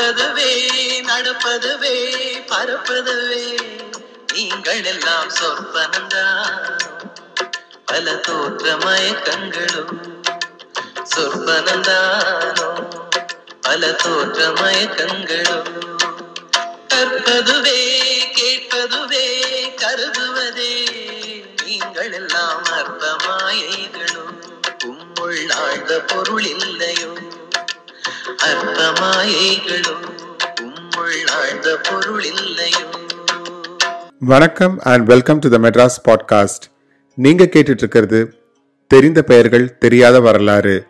பிறப்பதுவே நடப்பதுவே பரப்பதுவே. நீங்கள் எல்லாம் சொற்பனந்தான் பல தோற்ற மயக்கங்களும் சொற்பனந்தானோ பல தோற்ற மயக்கங்களும் கற்பதுவே கேட்பதுவே கருதுவதே. நீங்கள் எல்லாம் அர்த்தமாயைகளும் உம்முள் ஆழ்ந்த பொருள் இல்லையோ. உம்முள் ஆழ்ந்த பொருள் இல்லையோ. வணக்கம் and welcome to the Madras podcast நீங்க கேட்டுட்டு இருக்கிறது தெரிந்த பெயர்கள் தெரியாத வரலாறு.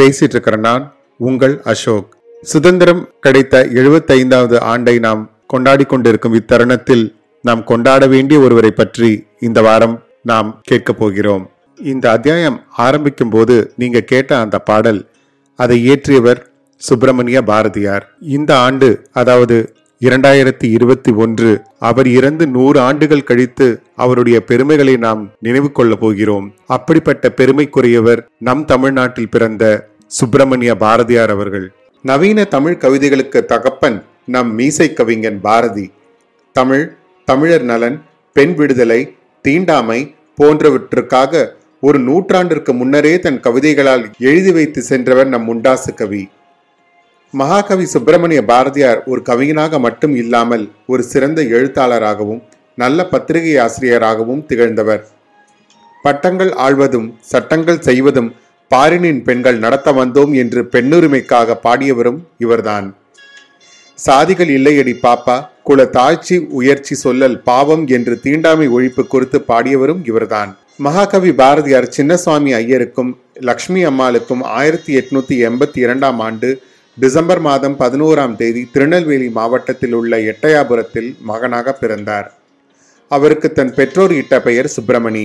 பேசிட்டு இருக்கிற நான் உங்கள் அசோக். சுதந்திரம் கிடைத்த எழுபத்தைந்தாவது ஆண்டை நாம் கொண்டாடி கொண்டிருக்கும் இத்தருணத்தில் நாம் கொண்டாட வேண்டிய ஒருவரை பற்றி இந்த வாரம் நாம் கேட்க போகிறோம். இந்த அத்தியாயம் ஆரம்பிக்கும் போது நீங்க கேட்ட அந்த பாடல் அதை இயற்றியவர் சுப்பிரமணிய பாரதியார். இந்த ஆண்டு அதாவது இரண்டாயிரத்தி இருபத்தி ஒன்று அவர் இறந்து நூறு ஆண்டுகள் கழித்து அவருடைய பெருமைகளை நாம் நினைவு கொள்ள போகிறோம். அப்படிப்பட்ட பெருமைக்குரியவர் நம் தமிழ்நாட்டில் பிறந்த சுப்பிரமணிய பாரதியார் அவர்கள். நவீன தமிழ் கவிதைகளுக்கு தகப்பன் நம் மீசை கவிஞன் பாரதி. தமிழ் தமிழர் நலன் பெண் விடுதலை தீண்டாமை போன்றவற்றுக்காக ஒரு நூற்றாண்டிற்கு முன்னரே தன் கவிதைகளால் எழுதி வைத்து சென்றவர் நம் முண்டாசு கவி. மகாகவி சுப்பிரமணிய பாரதியார் ஒரு கவிஞனாக மட்டும் இல்லாமல் ஒரு சிறந்த எழுத்தாளராகவும் நல்ல பத்திரிகை ஆசிரியராகவும் திகழ்ந்தவர். பட்டங்கள் ஆழ்வதும் சட்டங்கள் செய்வதும் பாரினின் பெண்கள் நடத்த வந்தோம் என்று பெண்ணுரிமைக்காக பாடியவரும் இவர்தான். சாதிகள் இல்லையடி பாப்பா குல தாழ்ச்சி உயர்ச்சி சொல்லல் பாவம் என்று தீண்டாமை ஒழிப்பு குறித்து பாடியவரும் இவர்தான். மகாகவி பாரதியார் சின்னசுவாமி ஐயருக்கும் லக்ஷ்மி அம்மாளுக்கும் ஆயிரத்தி எட்நூத்தி எண்பத்தி இரண்டாம் ஆண்டு டிசம்பர் மாதம் பதினோராம் தேதி திருநெல்வேலி மாவட்டத்தில் உள்ள எட்டயாபுரத்தில் மகனாக பிறந்தார். அவருக்கு தன் பெற்றோர் இட்ட பெயர் சுப்பிரமணி.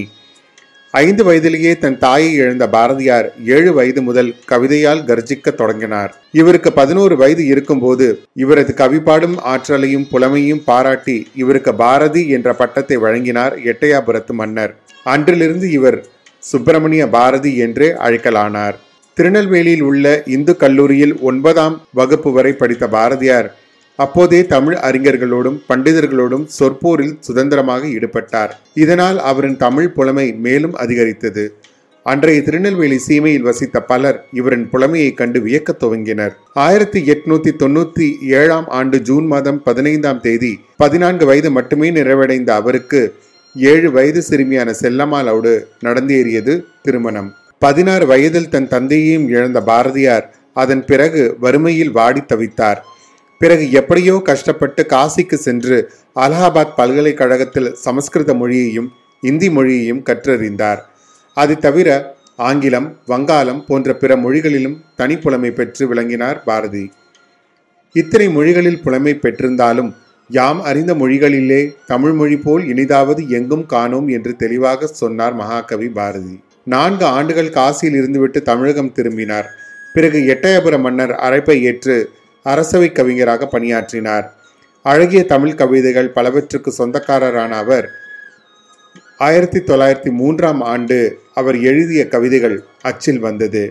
ஐந்து வயதிலேயே தன் தாயை இழந்த பாரதியார் ஏழு வயது முதல் கவிதையால் கர்ஜிக்க தொடங்கினார். இவருக்கு பதினோரு வயது இருக்கும்போது இவரது கவிப்பாடும் ஆற்றலையும் புலமையும் பாராட்டி இவருக்கு பாரதி என்ற பட்டத்தை வழங்கினார் எட்டயாபுரத்து மன்னர். அன்றிலிருந்து இவர் சுப்பிரமணிய பாரதி என்றே அழைக்கலானார். திருநெல்வேலியில் உள்ள இந்து கல்லூரியில் ஒன்பதாம் வகுப்பு வரை படித்த பாரதியார் அப்போதே தமிழ் அறிஞர்களோடும் பண்டிதர்களோடும் சொற்போரில் சுதந்திரமாக ஈடுபட்டார். இதனால் அவரின் தமிழ் புலமை மேலும் அதிகரித்தது. அன்றைய திருநெல்வேலி சீமையில் வசித்த பலர் இவரின் புலமையை கண்டு வியக்கத் துவங்கினர். ஆயிரத்தி எட்நூத்தி தொண்ணூத்தி ஏழாம் ஆண்டு ஜூன் மாதம் பதினைந்தாம் தேதி பதினான்கு வயது மட்டுமே நிறைவடைந்த அவருக்கு ஏழு வயது சிறுமியான செல்லம்மாளோடு நடந்தேறியது திருமணம். பதினாறு வயதில் தன் தந்தையையும் இழந்த பாரதியார் அதன் பிறகு வறுமையில் வாடி தவித்தார். பிறகு எப்படியோ கஷ்டப்பட்டு காசிக்கு சென்று அலகாபாத் பல்கலைக்கழகத்தில் சமஸ்கிருத மொழியையும் இந்தி மொழியையும் கற்றறிந்தார். அது தவிர ஆங்கிலம் வங்காளம் போன்ற பிற மொழிகளிலும் தனிப்புலமை பெற்று விளங்கினார் பாரதி. இத்தனை மொழிகளில் புலமை பெற்றிருந்தாலும் யாம் அறிந்த மொழிகளிலே தமிழ் மொழி போல் இனிதாவது எங்கும் காணோம் என்று தெளிவாக சொன்னார் மகாகவி பாரதி. நான்கு ஆண்டுகள் காசியில் இருந்துவிட்டு தமிழகம் திரும்பினார். பிறகு எட்டயபுர மன்னர் அழைப்பை ஏற்று அரசவை கவிஞராக பணியாற்றினார். அழகிய தமிழ் கவிதைகள் பலவற்றுக்கு சொந்தக்காரரான அவர் ஆயிரத்தி தொள்ளாயிரத்தி மூன்றாம் ஆண்டு அவர் எழுதிய கவிதைகள் அச்சில் வந்தது.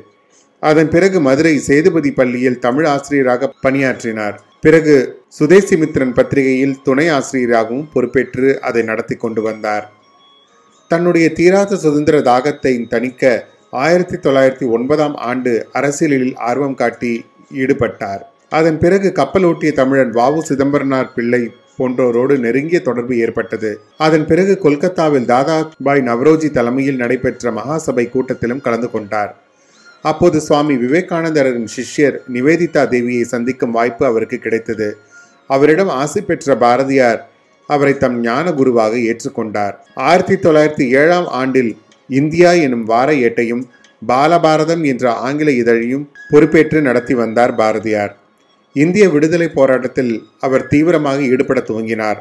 அதன் பிறகு மதுரை சேதுபதி பள்ளியில் தமிழ் ஆசிரியராக பணியாற்றினார். பிறகு சுதேசிமித்திரன் பத்திரிகையில் துணை ஆசிரியராகவும் பொறுப்பேற்று அதை நடத்தி கொண்டு வந்தார். தன்னுடைய தீராத சுதந்திர தாகத்தை தணிக்க ஆயிரத்தி தொள்ளாயிரத்தி ஒன்பதாம் ஆண்டு அரசியலில் ஆர்வம் காட்டி ஈடுபட்டார். அதன் பிறகு கப்பலோட்டிய தமிழன் வாவு சிதம்பரனார் பிள்ளை போன்றோரோடு நெருங்கிய தொடர்பு ஏற்பட்டது. அதன் பிறகு கொல்கத்தாவில் தாதாபாய் நவரோஜி தலைமையில் நடைபெற்ற மகாசபை கூட்டத்திலும் கலந்து கொண்டார். அப்போது சுவாமி விவேகானந்தரின் சிஷ்யர் நிவேதிதா தேவியை சந்திக்கும் வாய்ப்பு அவருக்கு கிடைத்தது. அவரிடம் ஆசை பெற்ற பாரதியார் அவரை தம் ஞான குருவாக ஏற்றுக்கொண்டார். ஆயிரத்தி தொள்ளாயிரத்தி ஏழாம் ஆண்டில் இந்தியா எனும் வார ஏட்டையும் பாலபாரதம் என்ற ஆங்கில இதழையும் பொறுப்பேற்று நடத்தி வந்தார் பாரதியார். இந்திய விடுதலை போராட்டத்தில் அவர் தீவிரமாக ஈடுபட துவங்கினார்.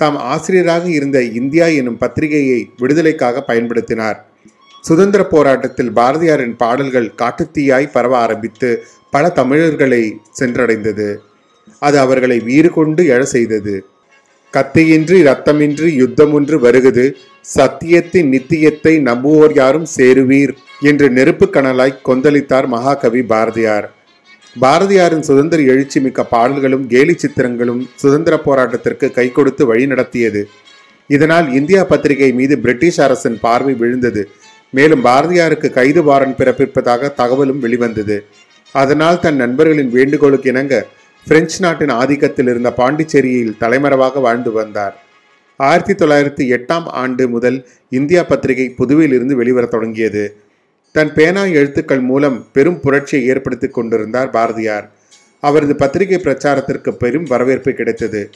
தாம் ஆசிரியராக இருந்த இந்தியா எனும் பத்திரிகையை விடுதலைக்காக பயன்படுத்தினார். சுதந்திர போராட்டத்தில் பாரதியாரின் பாடல்கள் காட்டுத்தீயாய் பரவ ஆரம்பித்து பல தமிழர்களை சென்றடைந்தது. அது அவர்களை வீறு கொண்டு எழ செய்தது. கத்தியின்றி ரத்தமின்றி யுத்தமொன்று வருகுது. சத்தியத்தின் நித்தியத்தை நம்புவோர் யாரும் சேருவீர் என்று நெருப்பு கணலாய் கொந்தளித்தார் மகாகவி பாரதியார். பாரதியாரின் சுதந்திர எழுச்சி மிக்க பாடல்களும் கேலி சித்திரங்களும் சுதந்திர போராட்டத்திற்கு கை கொடுத்து வழி நடத்தியது. இதனால் இந்தியா பத்திரிகை மீது பிரிட்டிஷ் அரசின் பார்வை விழுந்தது. மேலும் பாரதியாருக்கு கைது வாரன் பிறப்பிப்பதாக தகவலும் வெளிவந்தது. அதனால் தன் நண்பர்களின் வேண்டுகோளுக்கு இணங்க பிரெஞ்சு நாட்டின் ஆதிக்கத்தில் இருந்த பாண்டிச்சேரியில் தலைமறைவாக வாழ்ந்து வந்தார். ஆயிரத்தி தொள்ளாயிரத்தி எட்டாம் ஆண்டு முதல் இந்தியா பத்திரிகை புதுவையில் இருந்து வெளிவரத் தொடங்கியது. தன் பேனா எழுத்துக்கள் மூலம் பெரும் புரட்சியை ஏற்படுத்தி கொண்டிருந்தார் பாரதியார். அவரது பத்திரிகை பிரச்சாரத்திற்கு பெரும் வரவேற்பு கிடைத்தது.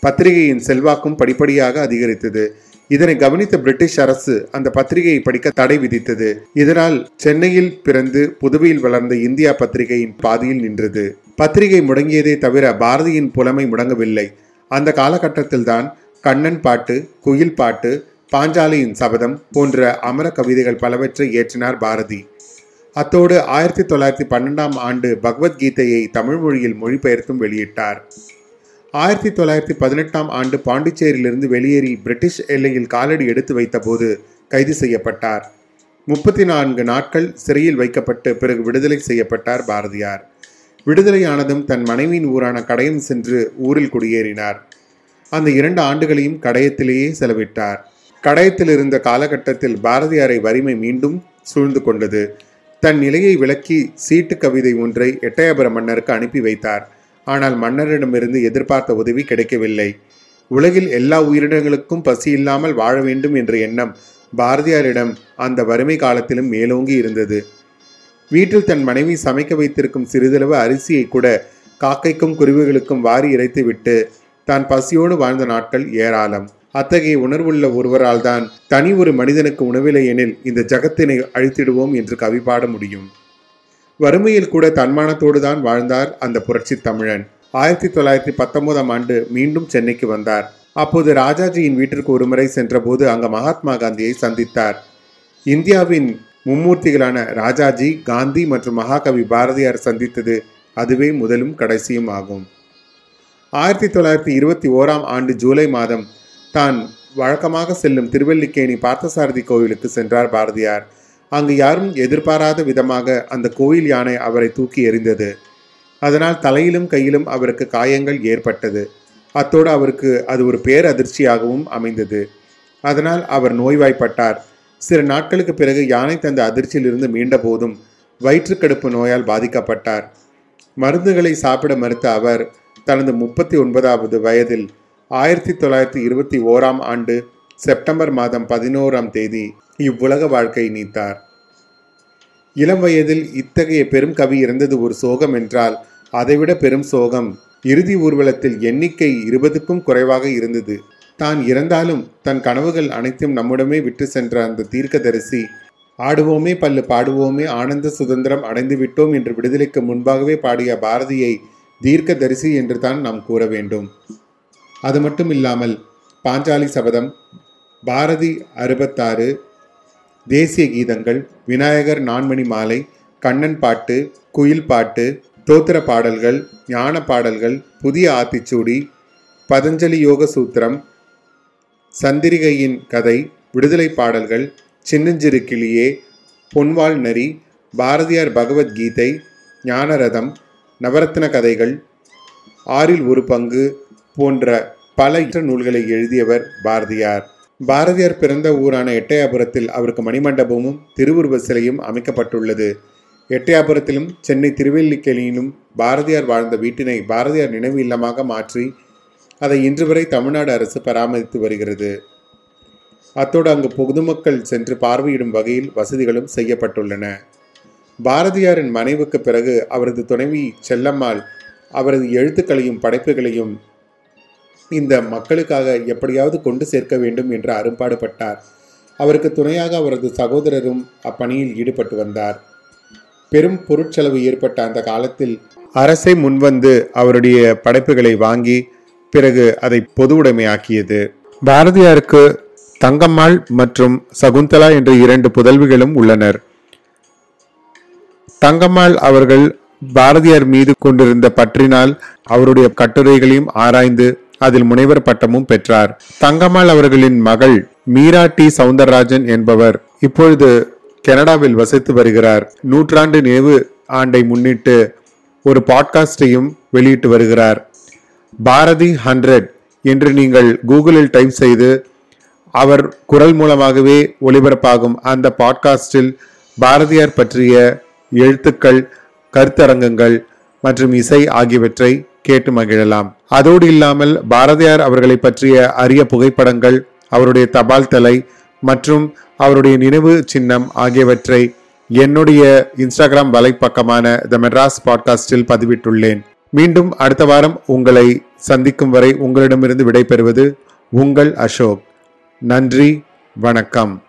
பத்திரிகையின் செல்வாக்கும் படிப்படியாக அதிகரித்தது. இதனை கவனித்த பிரிட்டிஷ் அரசு அந்த பத்திரிகையை படிக்க தடை விதித்தது. இதனால் சென்னையில் பிறந்து புதுவையில் வளர்ந்த இந்தியா பத்திரிகையின் பாதியில் நின்றது. பத்திரிகை முடங்கியதே தவிர பாரதியின் புலமை முடங்கவில்லை. அந்த காலகட்டத்தில்தான் கண்ணன் பாட்டு குயில் பாட்டு பாஞ்சாலியின் சபதம் போன்ற அமர கவிதைகள் பலவற்றை இயற்றினார் பாரதி. அத்தோடு ஆயிரத்தி தொள்ளாயிரத்தி பன்னெண்டாம் ஆண்டு பகவத்கீதையை தமிழ் மொழியில் மொழிபெயர்த்தும் வெளியிட்டார். ஆயிரத்தி தொள்ளாயிரத்தி பதினெட்டாம் ஆண்டு பாண்டிச்சேரியிலிருந்து வெளியேறி பிரிட்டிஷ் எல்லையில் காலடி எடுத்து வைத்தபோது கைது செய்யப்பட்டார். முப்பத்தி நான்கு நாட்கள் சிறையில் வைக்கப்பட்டு பிறகு விடுதலை செய்யப்பட்டார் பாரதியார். விடுதலையானதும் தன் மனைவியின் ஊரான கடையம் சென்று ஊரில் குடியேறினார். அந்த இரண்டு ஆண்டுகளையும் கடையத்திலேயே செலவிட்டார். கடையத்தில் இருந்த காலகட்டத்தில் பாரதியாரை வறுமை மீண்டும் சூழ்ந்து கொண்டது. தன் நிலையை விளக்கி சீட்டு கவிதை ஒன்றை எட்டயபுர மன்னருக்கு அனுப்பி வைத்தார். ஆனால் மன்னரிடமிருந்து எதிர்பார்த்த உதவி கிடைக்கவில்லை. உலகில் எல்லா உயிரினங்களுக்கும் பசி இல்லாமல் வாழ வேண்டும் என்ற எண்ணம் பாரதியாரிடம் அந்த வறுமை காலத்திலும் மேலோங்கி இருந்தது. வீட்டில் தன் மனைவி சமைக்க வைத்திருக்கும் சிறிதளவு அரிசியை கூட காக்கைக்கும் குருவிகளுக்கும் வாரி இறைத்துவிட்டு தான் பசியோடு வாழ்ந்த நாட்கள் ஏராளம். அத்தகைய உணர்வுள்ள ஒருவரால் தான் தனி ஒரு மனிதனுக்கு உணவில்லை எனில் இந்த ஜகத்தினை அழித்திடுவோம் என்று கவி பாட முடியும். வறுமையில் கூட தன்மானத்தோடு தான் வாழ்ந்தார் அந்த புரட்சி தமிழன். ஆயிரத்தி தொள்ளாயிரத்தி பத்தொன்பதாம் ஆண்டு மீண்டும் சென்னைக்கு வந்தார். அப்போது ராஜாஜியின் வீட்டிற்கு ஒருமுறை சென்றபோது அங்கு மகாத்மா காந்தியை சந்தித்தார். இந்தியாவின் மும்மூர்த்திகளான ராஜாஜி காந்தி மற்றும் மகாகவி பாரதியார் சந்தித்தது அதுவே முதலும் கடைசியும் ஆகும். ஆயிரத்தி தொள்ளாயிரத்தி இருபத்தி ஓராம் ஆண்டு ஜூலை மாதம் தான் வழக்கமாக செல்லும் திருவல்லிக்கேணி பார்த்தசாரதி கோவிலுக்கு சென்றார் பாரதியார். அங்கு யாரும் எதிர்பாராத விதமாக அந்த கோயில் யானை அவரை தூக்கி எறிந்தது. அதனால் தலையிலும் கையிலும் அவருக்கு காயங்கள் ஏற்பட்டது. அத்தோடு அவருக்கு அது ஒரு பேரதிர்ச்சியாகவும் அமைந்தது. அதனால் அவர் நோய்வாய்ப்பட்டார். சில நாட்களுக்கு பிறகு யானை தந்த அதிர்ச்சியிலிருந்து மீண்ட போதும் வயிற்றுக்கடுப்பு நோயால் பாதிக்கப்பட்டார். மருந்துகளை சாப்பிட மறுத்த அவர் தனது முப்பத்தி ஒன்பதாவது வயதில் ஆயிரத்தி தொள்ளாயிரத்தி இருபத்தி ஓராம் ஆண்டு செப்டம்பர் மாதம் பதினோராம் தேதி இவ்வுலக வாழ்க்கை நீத்தார். இளம் வயதில் இத்தகைய பெரும் கவி இறந்தது ஒரு சோகம் என்றால் அதைவிட பெரும் சோகம் இறுதி ஊர்வலத்தில் எண்ணிக்கை இருபதுக்கும் குறைவாக இருந்தது. தான் இறந்தாலும் தன் கனவுகள் அனைத்தும் நம்முடமே விட்டு சென்ற அந்த தீர்க்கதரிசி ஆடுவோமே பல்லு பாடுவோமே ஆனந்த சுதந்திரம் அடைந்து விட்டோம் என்று விடுதலைக்கு முன்பாகவே பாடிய பாரதியை தீர்க்கதரிசி என்று தான் நாம் கூற வேண்டும். அது மட்டும் இல்லாமல் பாஞ்சாலி சபதம் பாரதி அறுபத்தாறு தேசிய கீதங்கள் விநாயகர் நான்மணி மாலை கண்ணன் பாட்டு குயில் பாட்டு தோத்திர பாடல்கள் ஞான பாடல்கள் புதிய ஆத்திச்சூடி பதஞ்சலி யோக சூத்திரம் சந்திரிகையின் கதை விடுதலை பாடல்கள் சின்னஞ்சிறு கிளியே பொன்வாள் நரி பாரதியார் பகவத்கீதை ஞானரதம் நவரத்ன கதைகள் ஆறில் ஒரு பங்கு போன்ற பல இற்ற நூல்களை எழுதியவர் பாரதியார். பாரதியார் பிறந்த ஊரான எட்டயாபுரத்தில் அவருக்கு மணிமண்டபமும் திருவுருவ சிலையும் அமைக்கப்பட்டுள்ளது. எட்டயாபுரத்திலும் சென்னை திருவெல்லிக்கேணியிலும் பாரதியார் வாழ்ந்த வீட்டினை பாரதியார் நினைவு இல்லமாக மாற்றி அதை இன்று வரை தமிழ்நாடு அரசு பராமரித்து வருகிறது. அத்தோடு அங்கு பொதுமக்கள் சென்று பார்வையிடும் வகையில் வசதிகளும் செய்யப்பட்டுள்ளன. பாரதியாரின் மனைவுக்கு பிறகு அவரது துணைவி செல்லம்மாள் அவரது எழுத்துக்களையும் படைப்புகளையும் இந்த மக்களுக்காக எப்படியாவது கொண்டு சேர்க்க வேண்டும் என்று அரும்பாடுபட்டார். அவருக்கு துணையாக அவரது சகோதரரும் அப்பணியில் ஈடுபட்டு வந்தார். பெரும் பொருட்செலவு ஏற்பட்ட அந்த காலத்தில் அரசை முன்வந்து அவருடைய படைப்புகளை வாங்கி பிறகு அதை பொதுவுடைமையாக்கியது. பாரதியாருக்கு தங்கம்மாள் மற்றும் சகுந்தலா என்ற இரண்டு புதல்விகளும் உள்ளனர். தங்கம்மாள் அவர்கள் பாரதியார் மீது கொண்டிருந்த பற்றினால் அவருடைய கட்டுரைகளையும் ஆராய்ந்து அதில் முனைவர் பட்டமும் பெற்றார். தங்கம்மாள் அவர்களின் மகள் மீரா டி. சவுந்தரராஜன் என்பவர் இப்பொழுது கனடாவில் வசித்து வருகிறார். நூற்றாண்டு நினைவு ஆண்டை முன்னிட்டு ஒரு பாட்காஸ்டையும் வெளியிட்டு வருகிறார். பாரதி ஹண்ட்ரட் என்று நீங்கள் கூகுளில் டைப் செய்து அவர் குரல் மூலமாகவே ஒளிபரப்பாகும் அந்த பாட்காஸ்டில் பாரதியார் பற்றிய எழுத்துக்கள் கருத்தரங்கங்கள் மற்றும் இசை ஆகியவற்றை கேட்டு மகிழலாம். அதோடு இல்லாமல் பாரதியார் அவர்களை பற்றிய அரிய புகைப்படங்கள் அவருடைய தபால் தலை மற்றும் அவருடைய நினைவு சின்னம் ஆகியவற்றை என்னுடைய இன்ஸ்டாகிராம் வலைப்பக்கமான த மெட்ராஸ் பாட்காஸ்டில் பதிவிட்டுள்ளேன். மீண்டும் அடுத்த வாரம் உங்களை சந்திக்கும் வரை உங்களிடமிருந்து விடைபெறுவது உங்கள் அசோக். நன்றி வணக்கம்.